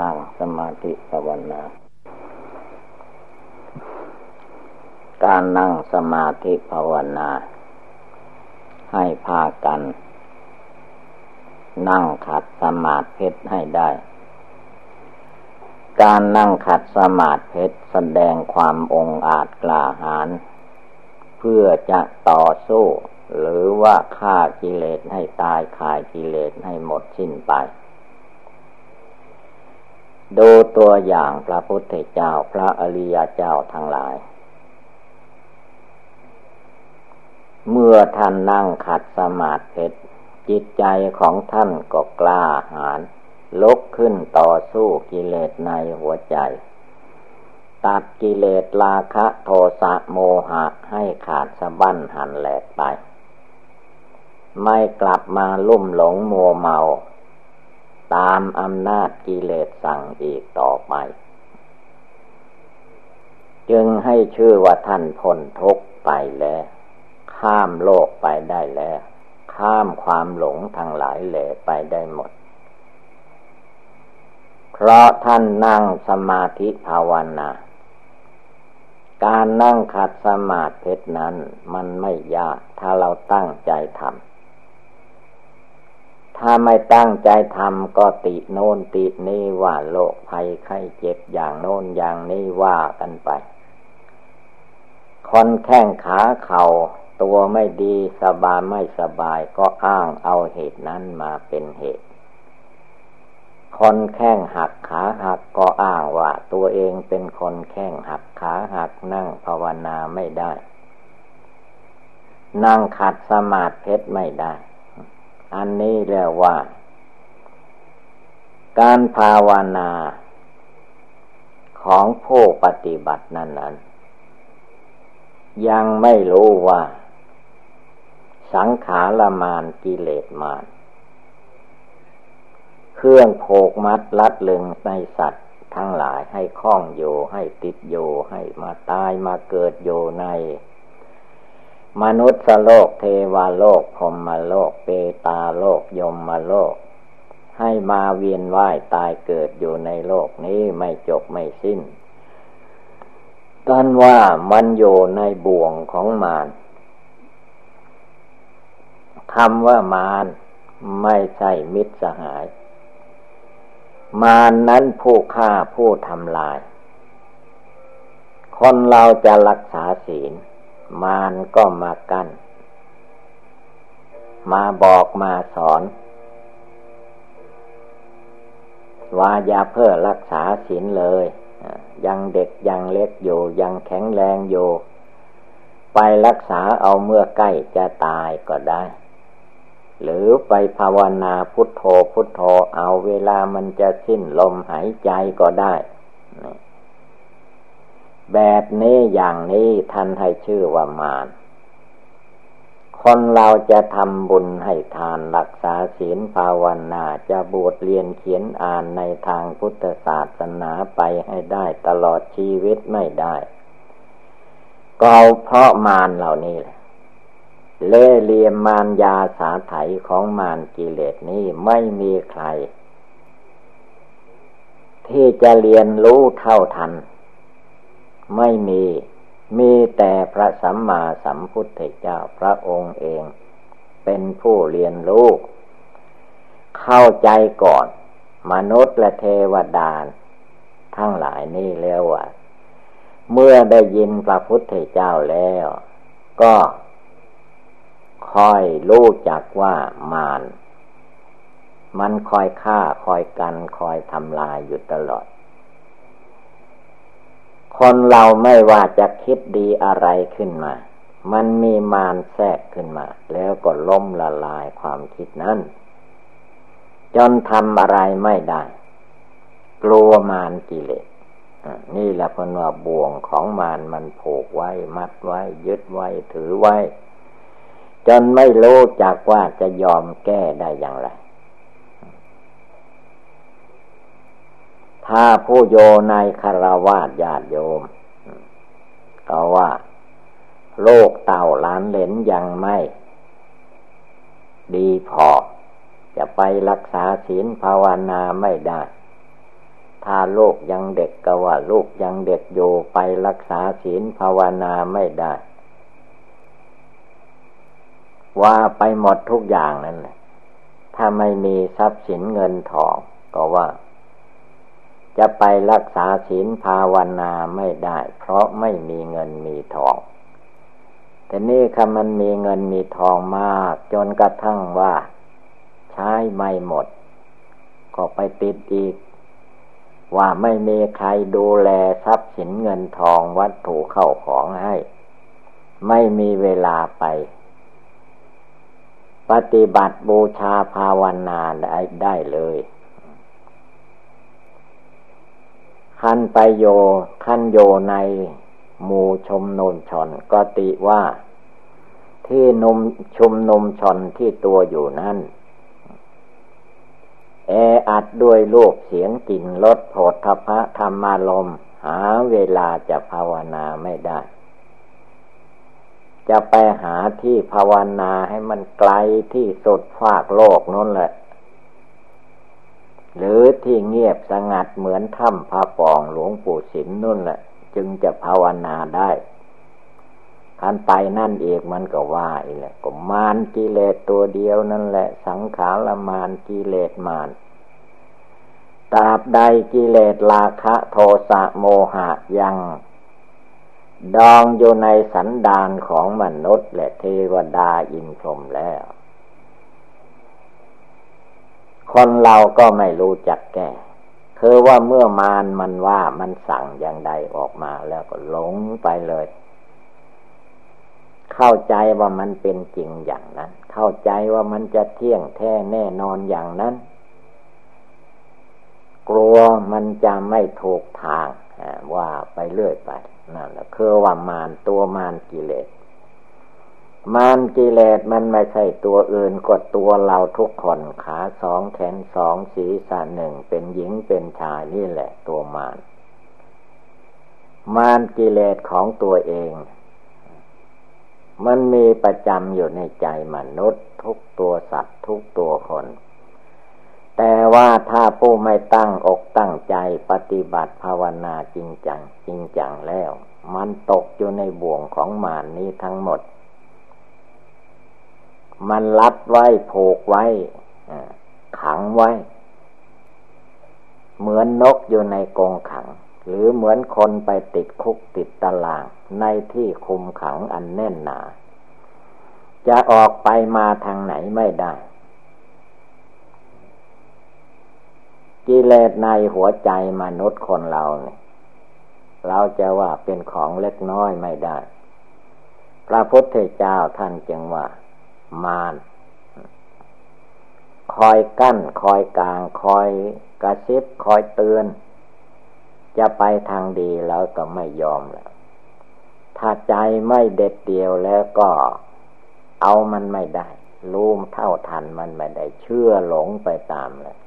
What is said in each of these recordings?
นั่งสมาธิภาวนา การนั่งสมาธิภาวนา ให้พากัน นั่งขัดสมาธิให้ได้ การนั่งขัดสมาธิแสดงความองอาจกล้าหาญเพื่อจะต่อสู้ หรือว่าฆ่ากิเลสให้ตายขายกิเลสให้หมดสิ้นไป ดูตัวอย่างพระพุทธเจ้าพระอริยเจ้าทั้งหลาย เมื่อท่านนั่งขัดสมาธิจิตใจของท่านก็กล้าหาญลุกขึ้นต่อสู้กิเลสในหัวใจ ตัดกิเลสราคะโทสะโมหะให้ขาดสะบั้นหันแหลกไป ไม่กลับมาลุ่มหลงมัวเมา ตามอำนาจกิเลสสั่งอีกต่อไป จึงให้ชื่อว่าท่านพ้นทุกข์ไปแล้ว ข้ามโลกไปได้แล้ว ข้ามความหลงทั้งหลายแหล่ไปได้หมด เพราะท่านนั่งสมาธิภาวนาการนั่งขัดสมาธินั้นมันไม่ยากถ้าเราตั้งใจทำ ถ้าไม่ตั้งใจทำก็ติโน่นตินี่ว่าโรคภัยไข้เจ็บอย่างโน้นอย่างนี้ว่ากันไป คนแข้งขาเขา่าตัวไม่ดีสบายไม่สบายก็อ้างเอาเหตุนั้นมาเป็นเหตุ คนแข้งหักขาหักก็อ้างว่า ตัวเองเป็นคนแข้งหักขาหักนั่งภาวนาไม่ได้ นั่งขัดสมาธิไม่ได้ อันนี้เรียกว่า การภาวนาของผู้ปฏิบัตินั้นนั้นยังไม่รู้ว่า สังขารมานกิเลสมานเครื่องโผกมัดลัดลึงในสัตว์ทั้งหลายให้คล้องอยู่ให้ติดอยู่ให้มาตายมาเกิดอยู่ใน มนุษย์โลกเทวโลกพรมโลกเปตาโลกยมโลก ให้มาเวียนว่ายตายเกิดอยู่ในโลกนี้ไม่จบไม่สิ้นกันว่ามันอยู่ในบ่วงของมารคำว่ามารไม่ใช่มิตรสหาย มารนั้นผู้ฆ่าผู้ทำลาย คนเราจะรักษาศีล มารก็มากัน้นมาบอกมาสอน ว่าอย่าเพื่อรักษาศีลเลย ยังเด็กยังเล็กอยู่ ยังแข็งแรงอยู่ ไปรักษาเอาเมื่อใกล้จะตายก็ได้ หรือไปภาวนาพุทโธพุทโธเอาเวลามันจะสิ้นลมหายใจก็ได้ แบบนี้อย่างนี้ท่านให้ชื่อว่ามารคนเราจะทำบุญให้ทานรักษาศีลภาวนาจะบวชเรียนเขียนอ่านในทางพุทธศาสนาไปให้ได้ตลอดชีวิตไม่ได้ก็เพราะมารเหล่านี้แหละเล่เลียมมารยาสาไถของมารกิเลสนี้ไม่มีใคร ที่จะเรียนรู้เท่าทัน ไม่มี มีแต่พระสัมมาสัมพุทธเจ้าพระองค์เอง เป็นผู้เรียนรู้เข้าใจก่อน มนุษย์และเทวดาทั้งหลายนี่เรียกว่าเมื่อได้ยินพระพุทธเจ้าแล้ว ก็คอยรู้จักว่ามารมันคอยฆ่าคอยกันคอยทำลายอยู่ตลอด คนเราไม่ว่าจะคิดดีอะไรขึ้นมา มันมีมารแทรกขึ้นมา แล้วก็ล้มละลายความคิดนั้น จนทำอะไรไม่ได้ กลัวมารกิเลสนี่แหละพนว่าบ่วงของมารมันผูกไว้ มัดไว้ ยึดไว้ ถือไว้ จนไม่รู้จักว่าจะยอมแก้ได้อย่างไร ถ้าผู้โยในคารวาสญาติโยมก็ว่า โลกเต่าล้านเหลนยังไม่ ดีพอ จะไปรักษาศีลภาวนาไม่ได้ ถ้าลูกยังเด็กก็ว่าลูกยังเด็กอยู่ไปรักษาศีลภาวนาไม่ได้ ว่าไปหมดทุกอย่างนั่นแหละถ้าไม่มีทรัพย์สินเงินทองก็ว่า จะไปรักษาศีลภาวนาไม่ได้ เพราะไม่มีเงินมีทอง แต่นี่ค่ะมันมีเงินมีทองมาก จนกระทั่งว่า ใช้ไม่หมด ก็ไปติดอีก ว่าไม่มีใครดูแลทรัพย์สินเงินทองวัตถุเข้าของให้ ไม่มีเวลาไป ปฏิบัติบูชาภาวนาได้ได้เลย ขันไปโยขันโยในหมู่ชมนุมชนก็ติว่า ที่นุมชุมนุมชนที่ตัวอยู่นั้นแออัดด้วยรูปเสียงกลิ่นรสโผฏฐพะธรรมารมหาเวลาจะภาวนาไม่ได้ จะไปหาที่ภาวนาให้มันไกลที่สุดฝากโลกนั่นแหละ หรือที่เงียบสงัดเหมือนถ้ำพระปองหลวงปู่สิมนั่นแหละ จึงจะภาวนาได้คันไปนั่นเองมันก็ว่าอีกแหละก็มานกิเลสตัวเดียวนั่นแหละ สังขารมานกิเลสมานตราบใดกิเลสราคะโทสะโมหะยังดองอยู่ในสันดานของมนุษย์และเทวดาอินพรหมแล้ว คนเราก็ไม่รู้จักแก้คือว่าเมื่อมารมันว่ามันสั่งอย่างใดออกมาแล้วก็หลงไปเลย เข้าใจว่ามันเป็นจริงอย่างนั้น เข้าใจว่ามันจะเที่ยงแท้แน่นอนอย่างนั้น กลัวมันจะไม่ถูกทางว่าไปเรื่อยไปนั่นแหละคือว่ามารตัวมารกิเลส มารกิเลสมันไม่ใช่ตัวอื่นกดตัวเราทุกคนขาสองแขนสองศีรษะหนึ่งเป็นหญิงเป็นชายนี่แหละตัวมารมารกิเลสของตัวเอง มันมีประจำอยู่ในใจมนุษย์ ทุกตัวสัตว์ทุกตัวคน แต่ว่าถ้าผู้ไม่ตั้งอกตั้งใจปฏิบัติภาวนาจริงจัง จริงจังแล้ว มันตกอยู่ในบ่วงของมานนี้ทั้งหมด มันรัดไว้ผูกไว้ขังไว้ เหมือนนกอยู่ในกรงขัง หรือเหมือนคนไปติดคุกติดตาราง ในที่คุมขังอันแน่นหนา จะออกไปมาทางไหนไม่ได้ กิเลสในหัวใจมนุษย์คนเราเนี่ยเราจะว่าเป็นของเล็กน้อยไม่ได้ พระพุทธเจ้าท่านจึงว่า มารคอยกั้นคอยกลาง คอยกระซิบคอยเตือน จะไปทางดีแล้วก็ไม่ยอมแล้ว ถ้าใจไม่เด็ดเดียวแล้วก็เอามันไม่ได้รู้เท่าทันมันไม่ได้เชื่อหลงไปตามเลย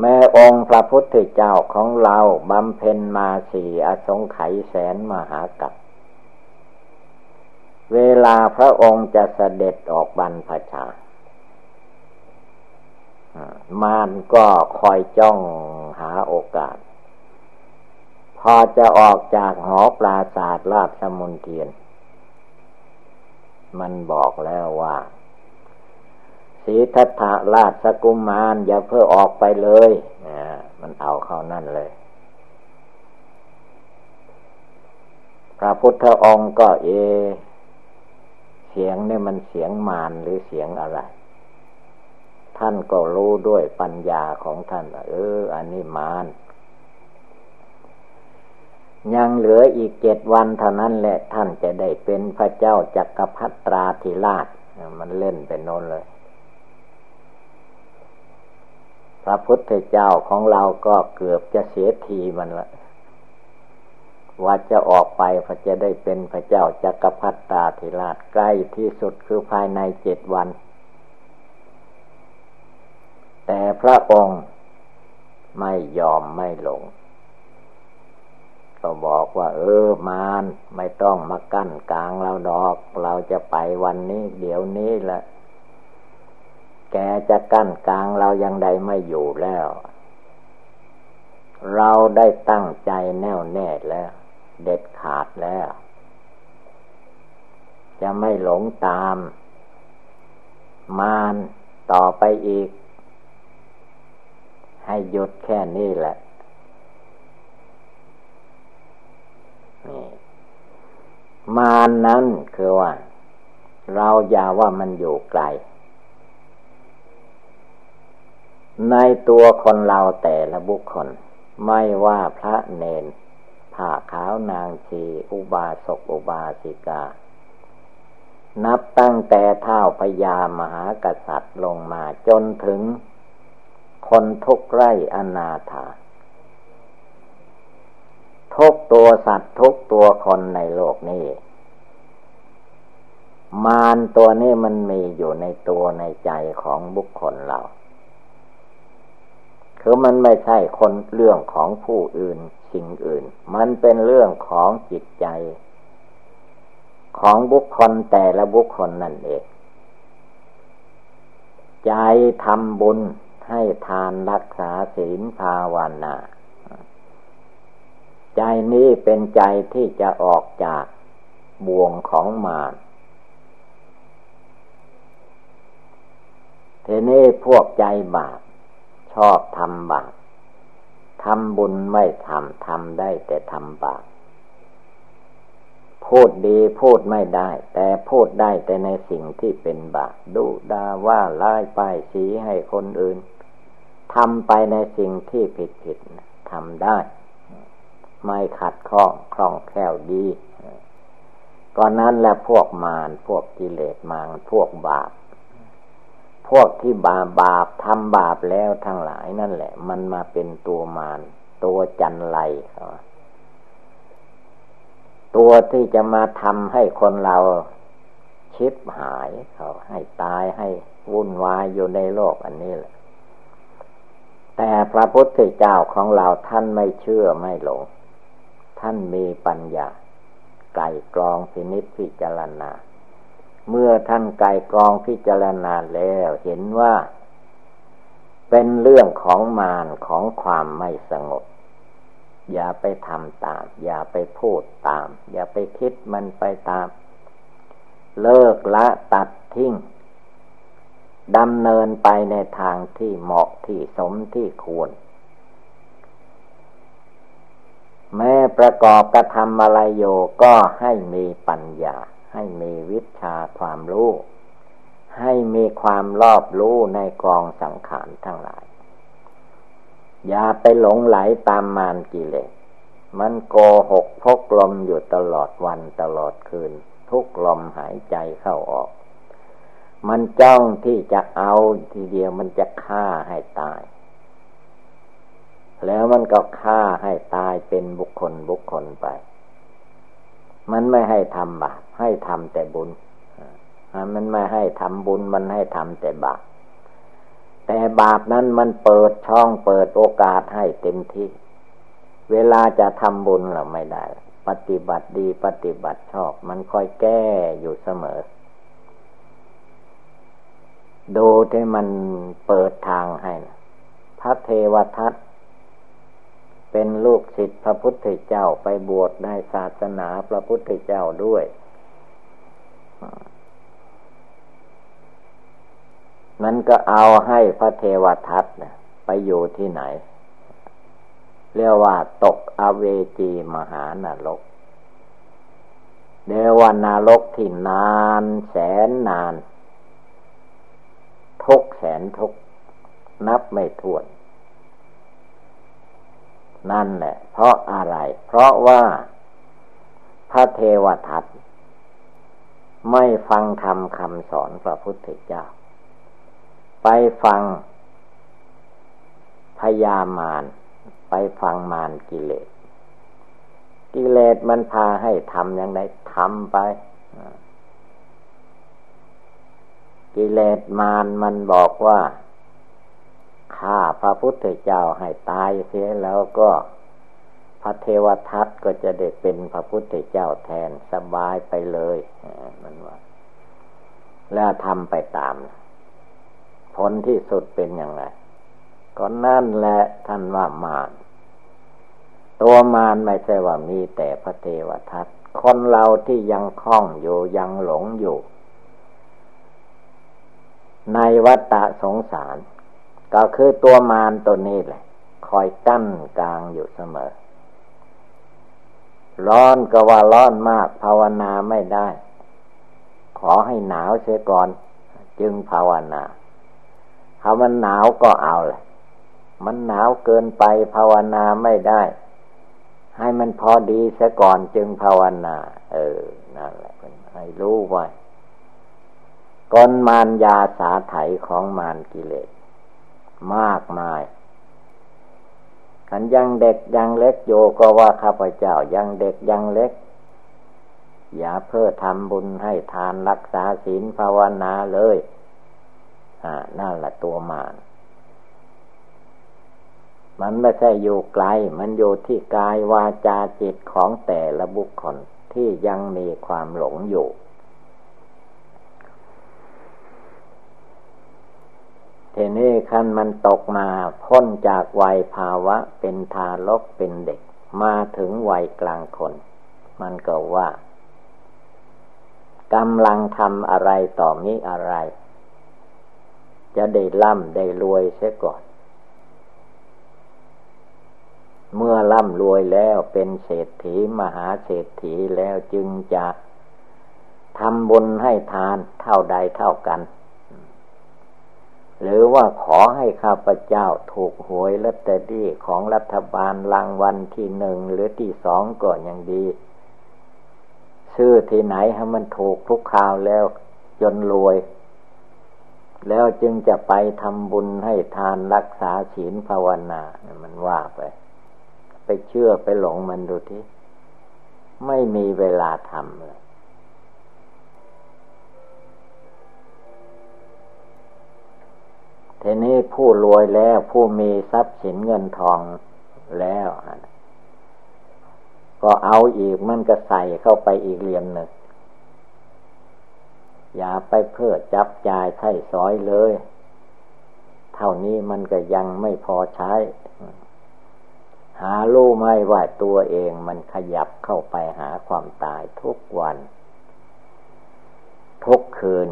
แม่องค์พระพุทธเจ้าของเราบำเพ็ญมาสี่อสงไขยแสนมหากัป เวลาพระองค์จะเสด็จออกบรรพชามารก็คอยจ้องหาโอกาส พอจะออกจากหอปราศาสตร์ราชมนเทียน มันบอกแล้วว่าสีทัตถาราชกุมารอย่าเพิ่งออกไปเลยนะมันเอาเข้านั่นเลย พระพุทธองค์ก็เอ สียงเนี่ยมันเสียงมารหรือเสียงอะไร ท่านก็รู้ด้วยปัญญาของท่าน เออ อันนี้มารยังเหลืออีกเจ็ดวันเท่านั้นแหละท่านจะได้เป็นพระเจ้าจักรพรรดิราธิราช มันเล่นไปโน้นเลย พระพุทธเจ้าของเราก็เกือบจะเสียทีมันละ ว่าจะออกไปพระจะได้เป็นพระเจ้าจักรพรรดิราธิราชใกล้ที่สุดคือภายในเจ็ดวัน แต่พระองค์ไม่ยอมไม่หลง ก็บอกว่าเออมานไม่ต้องมากั้นกลางเราดอก เราจะไปวันนี้เดี๋ยวนี้แหละแกจะกั้นกลางเรายังใดไม่อยู่แล้ว เราได้ตั้งใจแน่วแน่แล้ว เด็ดขาดแล้ว จะไม่หลงตาม มานต่อไปอีก ให้หยุดแค่นี้แหละนี่มานนั้นคือว่า เราอย่าว่ามันอยู่ไกล ในตัวคนเราแต่ละบุคคล ไม่ว่าพระเนน ผ้าขาวนางชี อุบาสกอุบาสิกา นับตั้งแต่เท่าพญามหากษัตริย์ลงมาจนถึง คนทุกไร่อนาถาทุกตัวสัตว์ทุกตัวคนในโลกนี้ มารตัวนี้มันมีอยู่ในตัวในใจของบุคคลเรา คือมันไม่ใช่คนเรื่องของผู้อื่น สิ่งอื่น มันเป็นเรื่องของจิตใจ ของบุคคลแต่ละบุคคลนั่นเอง ใจทำบุญให้ทานรักษาศีลภาวนาใจนี้เป็นใจที่จะออกจากบ่วงของมารทีนี้พวกใจบาปชอบทำบาป ทำบุญไม่ทำทำได้แต่ทำบาปพูดดีพูดไม่ได้ แต่พูดได้แต่ในสิ่งที่เป็นบาปดุดาว่าร้ายป้ายสีให้คนอื่นทำไปในสิ่งที่ผิดผิดทำได้ ไม่ขัดข้องคล่องแคล่วดีก่อนนั้นและพวกมารพวกกิเลสมารพวกบาป พวกที่บาบาปทำบาปแล้วทั้งหลายนั่นแหละ มันมาเป็นตัวมารตัวจันไรตัวที่จะมาทำให้คนเราชิบหายเขาให้ตายให้วุ่นวายอยู่ในโลกอันนี้แหละ แต่พระพุทธเจ้าของเราท่านไม่เชื่อไม่หลง ท่านมีปัญญา ไก่กรองพินิจพิจารณา เมื่อท่านไก่กองพิจารณาแล้วเห็นว่า เป็นเรื่องของมารของความไม่สงบ อย่าไปทำตาม อย่าไปพูดตาม อย่าไปคิดมันไปตาม เลิกละตัดทิ้งดำเนินไปในทางที่เหมาะที่สมที่ควร แม้ประกอบกระทำอะไรโยก็ให้มีปัญญา ให้มีวิชาความรู้ ให้มีความรอบรู้ในกองสังขารทั้งหลาย อย่าไปหลงไหลตามมารกิเลส มันโกหกพกลมอยู่ตลอดวันตลอดคืน ทุกลมหายใจเข้าออก มันจ้องที่จะเอาทีเดียวมันจะฆ่าให้ตาย แล้วมันก็ฆ่าให้ตายเป็นบุคคลบุคคลไป มันไม่ให้ทำบาปให้ทำแต่บุญมันไม่ให้ทำบุญมันให้ทำแต่บาปแต่บาปนั้นมันเปิดช่องเปิดโอกาสให้เต็มที่ เวลาจะทำบุญเราไม่ได้ ปฏิบัติดีปฏิบัติชอบ มันค่อยแก้อยู่เสมอ ดูที่มันเปิดทางให้ พระเทวทัต เป็นลูกศิษย์พระพุทธเจ้าไปบวชในศาสนาพระพุทธเจ้าด้วย นั้นก็เอาให้พระเทวทัตไปอยู่ที่ไหน เรียกว่าตกอเวจีมหานรกเดวานารกที่นานแสนนาน ทุกแสนทุกนับไม่ถ้วน นั่นแหละ เพราะอะไร เพราะว่าพระเทวทัตไม่ฟังธรรมคำสอนพระพุทธเจ้า ไปฟังพยามารไปฟังมารกิเลส กิเลสมันพาให้ทำอย่างไรทำไปกิเลสมารมันบอกว่า ฆ่าพระพุทธเจ้าให้ตายเสียแล้วก็พระเทวทัตก็จะได้เป็นพระพุทธเจ้าแทนสบายไปเลยมันว่า แล้วทำไปตามผลที่สุดเป็นอย่างไรก็นั่นแหละท่านว่ามารตัวมารไม่ใช่ว่ามีแต่พระเทวทัตคนเราที่ยังคล้องอยู่ยังหลงอยู่ ในวัฏฏะสงสาร ก็คือตัวมารตัวนี้แหละ คอยกั้นกลางอยู่เสมอ ร้อนก็ว่าร้อนมากภาวนาไม่ได้ ขอให้หนาวเสียก่อน จึงภาวนาถ้ามันหนาวก็เอาแหละ มันหนาวเกินไปภาวนาไม่ได้ ให้มันพอดีเสียก่อนจึงภาวนา เออ นั่นแหละให้รู้ไว้กลมารยาสาไถของมารกิเลส มากมายขันยังเด็กยังเล็กโยก็ว่าข้าพเจ้ายังเด็กยังเล็ก อย่าเพื่อทำบุญให้ทานรักษาศีลภาวนาเลย อ่า นั่นแหละตัวมารมันไม่ใช่อยู่ไกล มันอยู่ที่กายวาจาจิตของแต่ละบุคคลที่ยังมีความหลงอยู่ ทีนี้ขั้นมันตกมาพ้นจากวัยภาวะเป็นทารกเป็นเด็ก มาถึงวัยกลางคน มันก็ว่ากำลังทำอะไรต่อมิอะไร จะได้ร่ำได้รวยเสียก่อน เมื่อร่ำรวยแล้วเป็นเศรษฐีมหาเศรษฐีแล้วจึงจะทำบุญให้ทานเท่าใดเท่ากัน หรือว่าขอให้ข้าพเจ้าถูกหวยลอตเตอรี่ของรัฐบาลรางวัลที่หนึ่งหรือที่สองก่อนอย่างดี ชื่อที่ไหนให้มันถูกทุกคราวแล้วจนรวย แล้วจึงจะไปทำบุญให้ทานรักษาศีลภาวนา มันว่าไป ไปเชื่อไปหลงมันดูที่ไม่มีเวลาทำเลย ทีนี้ผู้รวยแล้วผู้มีทรัพย์สินเงินทองแล้ว ก็เอาอีกมันก็ใส่เข้าไปอีกเหลี่ยมหนึ่ง อย่าไปเพื่อจับจ่ายใช้สอยเลย เท่านี้มันก็ยังไม่พอใช้ หารู้ไหมว่าตัวเองมันขยับเข้าไปหาความตายทุกวัน ทุกคืน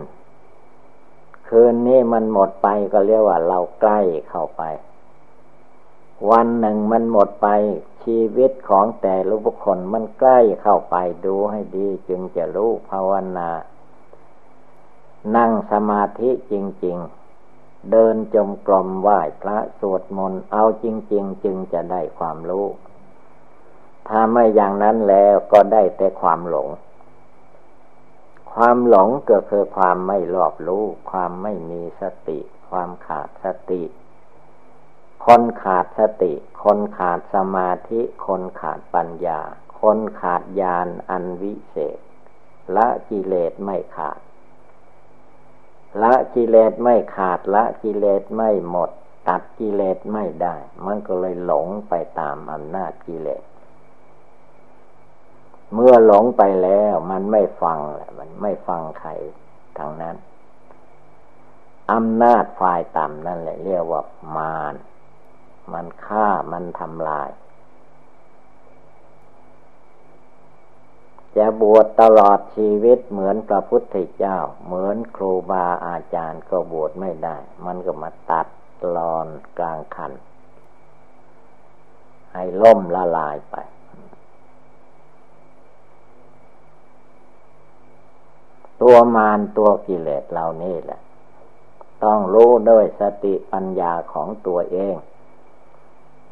คืนนี้มันหมดไปก็เรียกว่าเราใกล้เข้าไป วันหนึ่งมันหมดไป ชีวิตของแต่ละบุคคลมันใกล้เข้าไปดูให้ดีจึงจะรู้ภาวนา นั่งสมาธิจริง ๆ เดินจมกลมไหว้พระสวดมนต์เอาจริง ๆ จึงจะได้ความรู้ ถ้าไม่อย่างนั้นแล้วก็ได้แต่ความหลง ความหลงก็คือความไม่รอบรู้ ความไม่มีสติ ความขาดสติ คนขาดสติ คนขาดสมาธิ คนขาดปัญญา คนขาดญาณอันวิเศษละกิเลสไม่ขาด ละกิเลสไม่ขาดละกิเลสไม่หมด ตัดกิเลสไม่ได้ มันก็เลยหลงไปตามอำนาจกิเลส เมื่อหลงไปแล้ว มันไม่ฟังแหละมันไม่ฟังใครทางนั้นอำนาจฝ่ายต่ำนั่นแหละเรียกว่ามารมันฆ่ามันทำลาย จะบวชตลอดชีวิตเหมือนพระพุทธเจ้า เหมือนครูบาอาจารย์ก็บวชไม่ได้ มันก็มาตัดลอนกลางคัน ให้ล่มละลายไป ตัวมารตัวกิเลสเหล่านี้แหละ ต้องรู้ด้วยสติปัญญาของตัวเอง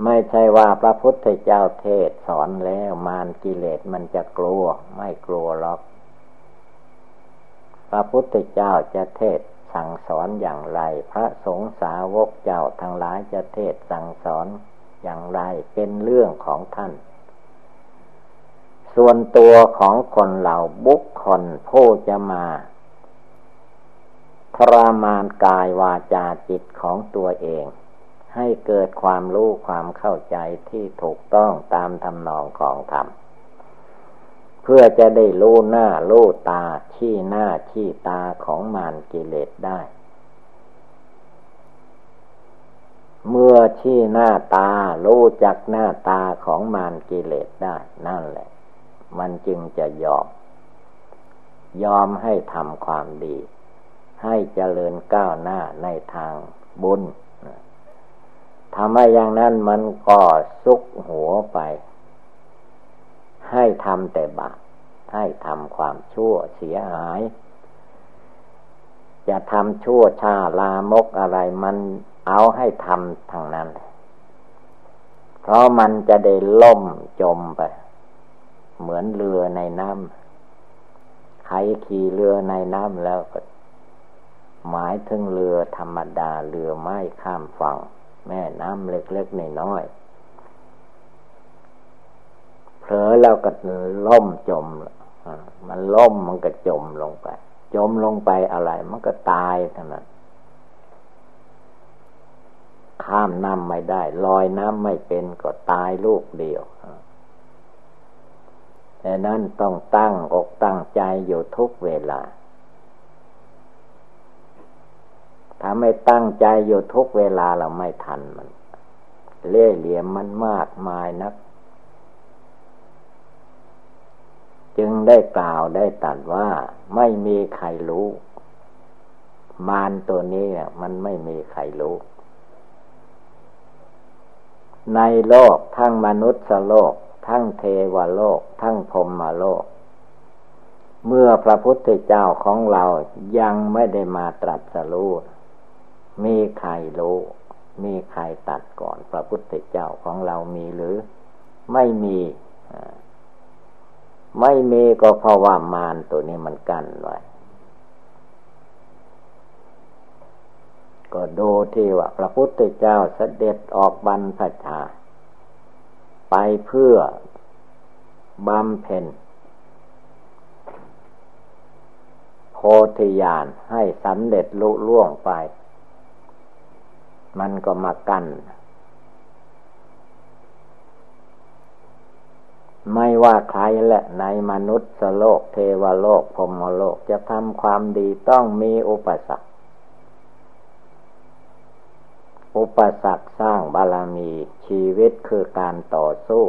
ไม่ใช่ว่าพระพุทธเจ้าเทศสอนแล้วมารกิเลสมันจะกลัว ไม่กลัวหรอก พระพุทธเจ้าจะเทศสั่งสอนอย่างไร พระสงฆ์สาวกเจ้าทั้งหลายจะเทศสั่งสอนอย่างไรเป็นเรื่องของท่าน ส่วนตัวของคนเหล่าบุคคลผู้จะมาทรมานกายวาจาจิตของตัวเอง ให้เกิดความรู้ความเข้าใจที่ถูกต้องตามทำนองของธรรม เพื่อจะได้รู้หน้ารู้ตาชี้หน้าชี้ตาของมารกิเลสได้ เมื่อชี้หน้าตารู้จักหน้าตาของมารกิเลสได้นั่นแหละ มันจึงจะยอม ยอมให้ทำความดี ให้เจริญก้าวหน้าในทางบุญทำให้อย่างนั้นมันก็ซุกหัวไป ให้ทำแต่บาปให้ทำความชั่วเสียหาย จะทำชั่วชาลามกอะไรมันเอาให้ทำทางนั้น เพราะมันจะได้ล่มจมไป เหมือนเรือในน้ำใครขี่เรือในน้ำแล้วก็ หมายถึงเรือธรรมดาเรือไม้ข้ามฝั่ง แม่น้ำเล็กๆนน้อยเผลอแล้วก็ล่มจมมันล่มมันก็จมลงไป จมลงไปอะไร มันก็ตายเท่านั้นข้ามน้ำไม่ได้ ลอยน้ำไม่เป็นก็ตายลูกเดียว แต่นั้นต้องตั้งอกตั้งใจอยู่ทุกเวลา ถ้าไม่ตั้งใจอยู่ทุกเวลาเราไม่ทันมัน เล่เหลี่ยมมันมากมายนัก จึงได้กล่าวได้ตัดว่าไม่มีใครรู้ มารตัวนี้มันไม่มีใครรู้ในโลกทั้งมนุษย์โลก ทั้งเทวโลก ทั้งพรมโลก เมื่อพระพุทธเจ้าของเรายังไม่ได้มาตรัสรู้มีใครรู้มีใครตัดก่อนพระพุทธเจ้าของเรามีหรือ ไม่มีไม่มีก็เพราะว่ามารตัวนี้มันกั้นไว้ก็ดูที่ว่าพระพุทธเจ้าเสด็จออกบรรพชา ไปเพื่อบำเพ็ญโพธิญาณให้สำเร็จลุล่วงไป มันก็มากั้นไม่ว่าใครแหละในมนุษย์โลกเทวโลกพรมโลกจะทำความดีต้องมีอุปสรรค อุปสรรคสร้างบารมีชีวิตคือการต่อสู้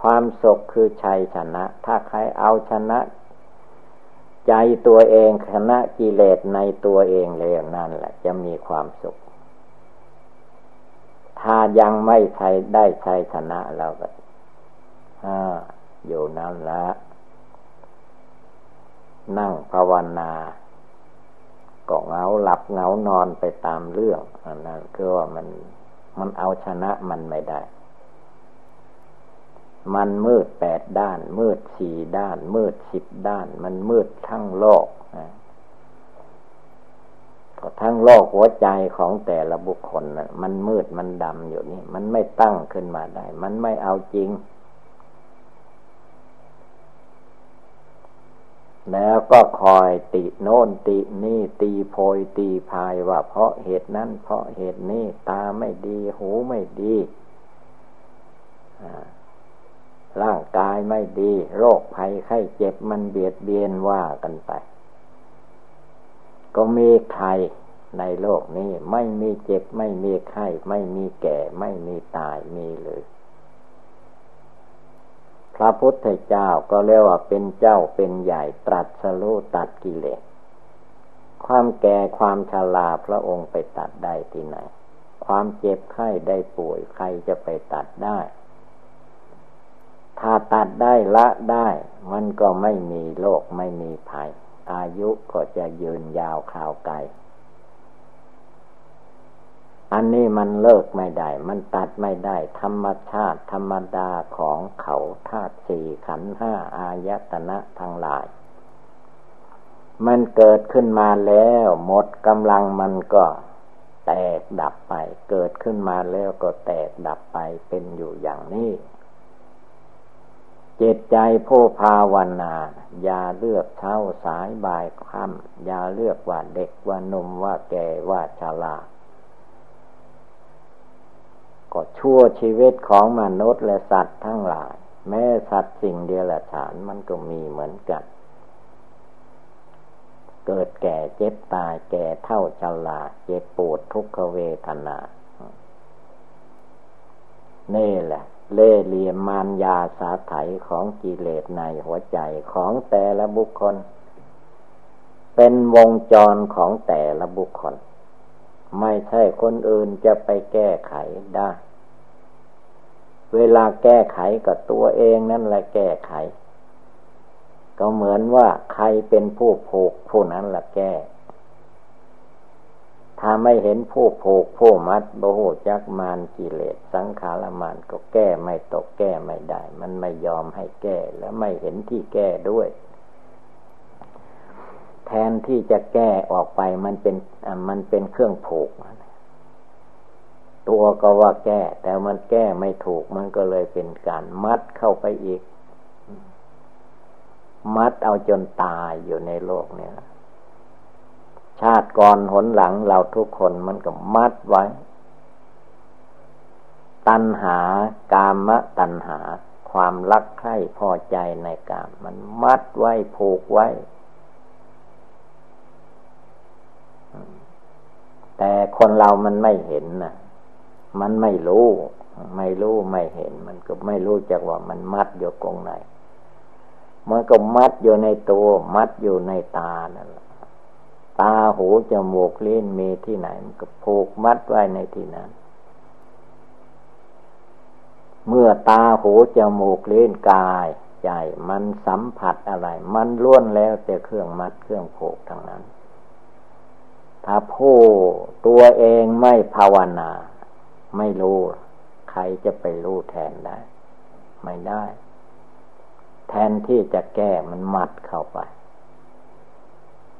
ความสุขคือชัยชนะ ถ้าใครเอาชนะ ใจตัวเองชนะกิเลสในตัวเองเลยนั่นแหละ จะมีความสุข ถ้ายังไม่ใช่ได้ชัยชนะเราก็อยู่นั่นละนั่งภาวนา ก็เงาหลับเงานอนไปตามเรื่องอันนั้นคือว่ามันมันเอาชนะมันไม่ได้ มันมืดแปดด้าน มืดสี่ด้าน มืดสิบด้าน มันมืดทั้งโลกนะทั้งโลกหัวใจของแต่ละบุคคลนะมันมืดมันดำอยู่นี่ มันไม่ตั้งขึ้นมาได้ มันไม่เอาจริง แล้วก็คอยติโน่นตินี่ตีโพยตีพายว่าเพราะเหตุนั้นเพราะเหตุนี้ตาไม่ดีหูไม่ดีร่างกายไม่ดี โรคภัยไข้เจ็บมันเบียดเบียนว่ากันไป ก็มีใครในโลกนี้ ไม่มีเจ็บไม่มีไข้ ไม่มีแก่ ไม่มีตายมีเลย พระพุทธเจ้าก็เรียกว่าเป็นเจ้าเป็นใหญ่ตรัสรู้ตัดกิเลส ความแก่ความชราพระองค์ไปตัดได้ที่ไหน ความเจ็บไข้ได้ป่วยใครจะไปตัดได้ ถ้าตัดได้ละได้ มันก็ไม่มีโรคไม่มีภัย อายุก็จะยืนยาวข่าวไกล อันนี้มันเลิกไม่ได้ มันตัดไม่ได้ ธรรมชาติธรรมดาของเขาธาตุสี่ขันห้าอายตนะทั้งหลาย มันเกิดขึ้นมาแล้วหมดกำลังมันก็แตกดับไป เกิดขึ้นมาแล้วก็แตกดับไปเป็นอยู่อย่างนี้ เจตใจผู้ภาวนาอย่าเลือกเช้าสายบ่ายค่ำอย่าเลือกว่าเด็กว่าหนุ่มว่าแก่ว่าชรา ก็ชั่วชีวิตของมนุษย์และสัตว์ทั้งหลาย แม้สัตว์สิ่งเดียวละฉานมันก็มีเหมือนกัน เกิดแก่เจ็บตายแก่เท่าชราเจ็บปวดทุกขเวทนานี่แหละ เล่เหลี่ยมมารยาสาไถของกิเลสในหัวใจของแต่ละบุคคล เป็นวงจรของแต่ละบุคคล ไม่ใช่คนอื่นจะไปแก้ไขได้ เวลาแก้ไขกับตัวเองนั่นแหละแก้ไข ก็เหมือนว่าใครเป็นผู้ผูกผู้นั้นละแก้ ถ้าไม่เห็นผู้ผูกผู้มัดโบหูจักมานกิเลสสังขารมานก็แก้ไม่ตกแก้ไม่ได้ มันไม่ยอมให้แก้และไม่เห็นที่แก้ด้วย ทนที่จะแก้ออกไปมันเป็นมันเป็นเครื่องผูก ตัวก็ว่าแก้ แต่มันแก้ไม่ถูกมันก็เลยเป็นการมัดเข้าไปอีก มัดเอาจนตายอยู่ในโลกเนี่ยชาติก่อนหนหลังเราทุกคนมันก็มัดไว้ ตัณหากามะตัณหา ความรักใคร่พอใจในกาม มันมัดไว้ผูกไว้ แต่คนเรามันไม่เห็นนะมันไม่รู้ ไม่รู้ไม่เห็น มันก็ไม่รู้จักว่ามันมัดอยู่กงไหน มันก็มัดอยู่ในตัว มัดอยู่ในตานั่นแหละตาหูจมูกเลิ้นมีที่ไหน มันก็ผูกมัดไว้ในที่นั้น เมื่อตาหูจมูกเลิ้นกายใจมันสัมผัสอะไร มันล้วนแล้วแต่เครื่องมัดเครื่องผูกทั้งนั้น ถ้าผู้ตัวเองไม่ภาวนา ไม่รู้ ใครจะไปรู้แทนได้ ไม่ได้ แทนที่จะแก้มันมัดเข้าไป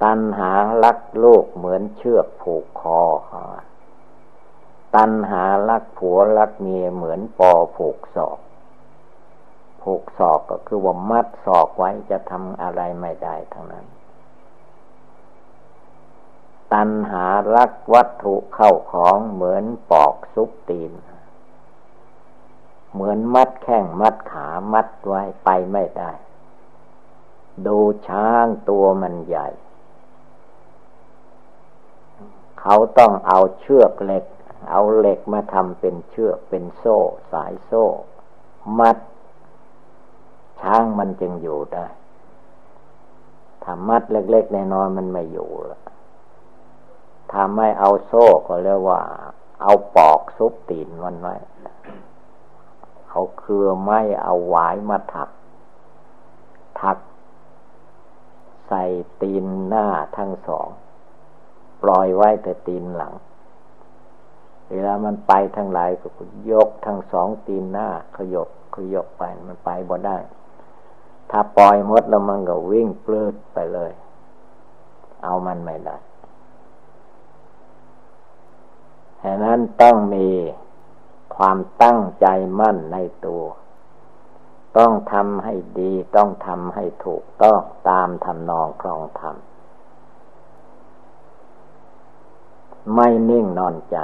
ตัณหาลักโลกเหมือนเชือกผูกคอตัณหาลักผัวลักเมียเหมือนปอผูกศอกผูกศอกก็คือว่ามัดศอกไว้จะทำอะไรไม่ได้ทั้งนั้น ตัณหารักวัตถุเข้าของเหมือนปอกซุปตีน เหมือนมัดแข้งมัดขามัดไว้ไปไม่ได้ ดูช้างตัวมันใหญ่ เขาต้องเอาเชือกเหล็ก เอาเหล็กมาทำเป็นเชือกเป็นโซ่ สายโซ่ มัด ช้างมันจึงอยู่ได้ถ้ามัดเล็กๆในนอนมันไม่อยู่ละ ถ้าไม่เอาโซ่ก็เรียกว่า เอาปอกซุปตีนมันไว้เขาคือไม่เอาหวายมาถัก ถัก ใส่ตีนหน้าทั้งสอง ปล่อยไว้แต่ตีนหลัง เวลามันไปทั้งหลายก็ยกทั้งสองตีนหน้าขยกขยกไปมันไปบ่ได้ ถ้าปล่อยมดแล้วมันก็วิ่งปลื้ดไปเลย เอามันไม่ได้ ฉะนั้นต้องมีความตั้งใจมั่นในตัว ต้องทำให้ดี ต้องทำให้ถูกต้องตามทำนองครองธรรม ไม่นิ่งนอนใจ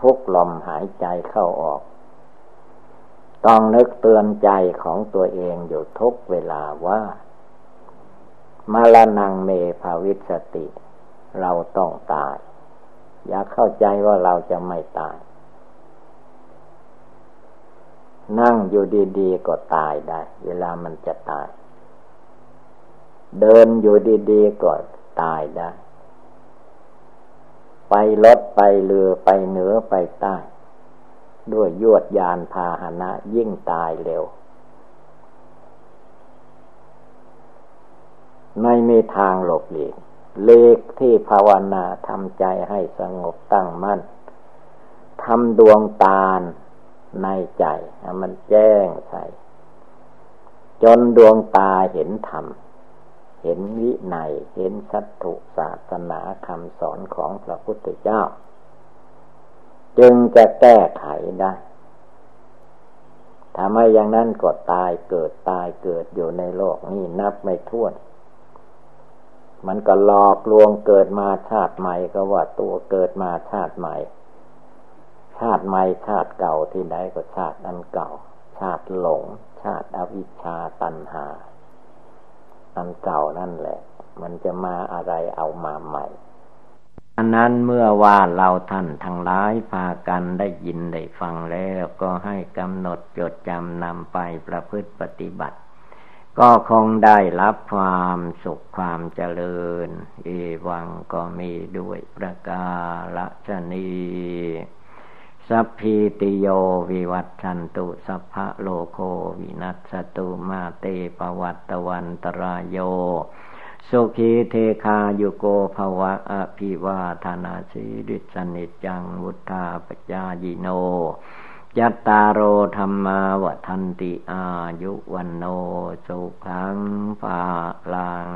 ทุกลมหายใจเข้าออก ต้องนึกเตือนใจของตัวเองอยู่ทุกเวลาว่ามาลนังเมภาวิสติ เราต้องตาย อย่าเข้าใจว่าเราจะไม่ตาย นั่งอยู่ดีๆก็ตายได้ เวลามันจะตาย เดินอยู่ดีๆก็ตายได้ ไปรถไปเรือไปเหนือไปใต้ ด้วยยวดยานพาหนะยิ่งตายเร็ว ไม่มีทางหลบหลีก เลกที่ภาวนาทำใจให้สงบตั้งมั่นทำดวงตาในใจมันแจ้งใสจนดวงตาเห็นธรรม เห็นวิในเห็นสัตถุศาสนาคำสอนของพระพุทธเจ้า จึงจะแก้ไขได้ถ้าไม่อย่างนั้นก็ตายเกิดตายเกิดอยู่ในโลกนี่นับไม่ถ้วน มันก็หลอกลวงเกิดมาชาติใหม่ก็ว่าตัวเกิดมาชาติใหม่ ชาติใหม่ชาติเก่าที่ไหนก็ชาติอันเก่า ชาติหลง ชาติอวิชชาตัณหา อันเก่านั่นแหละ มันจะมาอะไรเอามาใหม่อันนั้นเมื่อว่าเราท่านทั้งหลายพากันได้ยินได้ฟังแล้วก็ให้กำหนดจดจำนำไปประพฤติปฏิบัติ ก็คงได้รับความสุขความเจริญ เอวังก็มีด้วยประกาศนีสัพพิติโยวิวัตชันตุสัพพะโลโควินัสตุมาเตปวัตตวันตรายโยสุขีเทคาโยโกภวะอภิวาธนาสีดิสนิจังวุธาปจายิโน ยัตตาโรธรรมาวทันติอายุวันโนสุขังภาลัง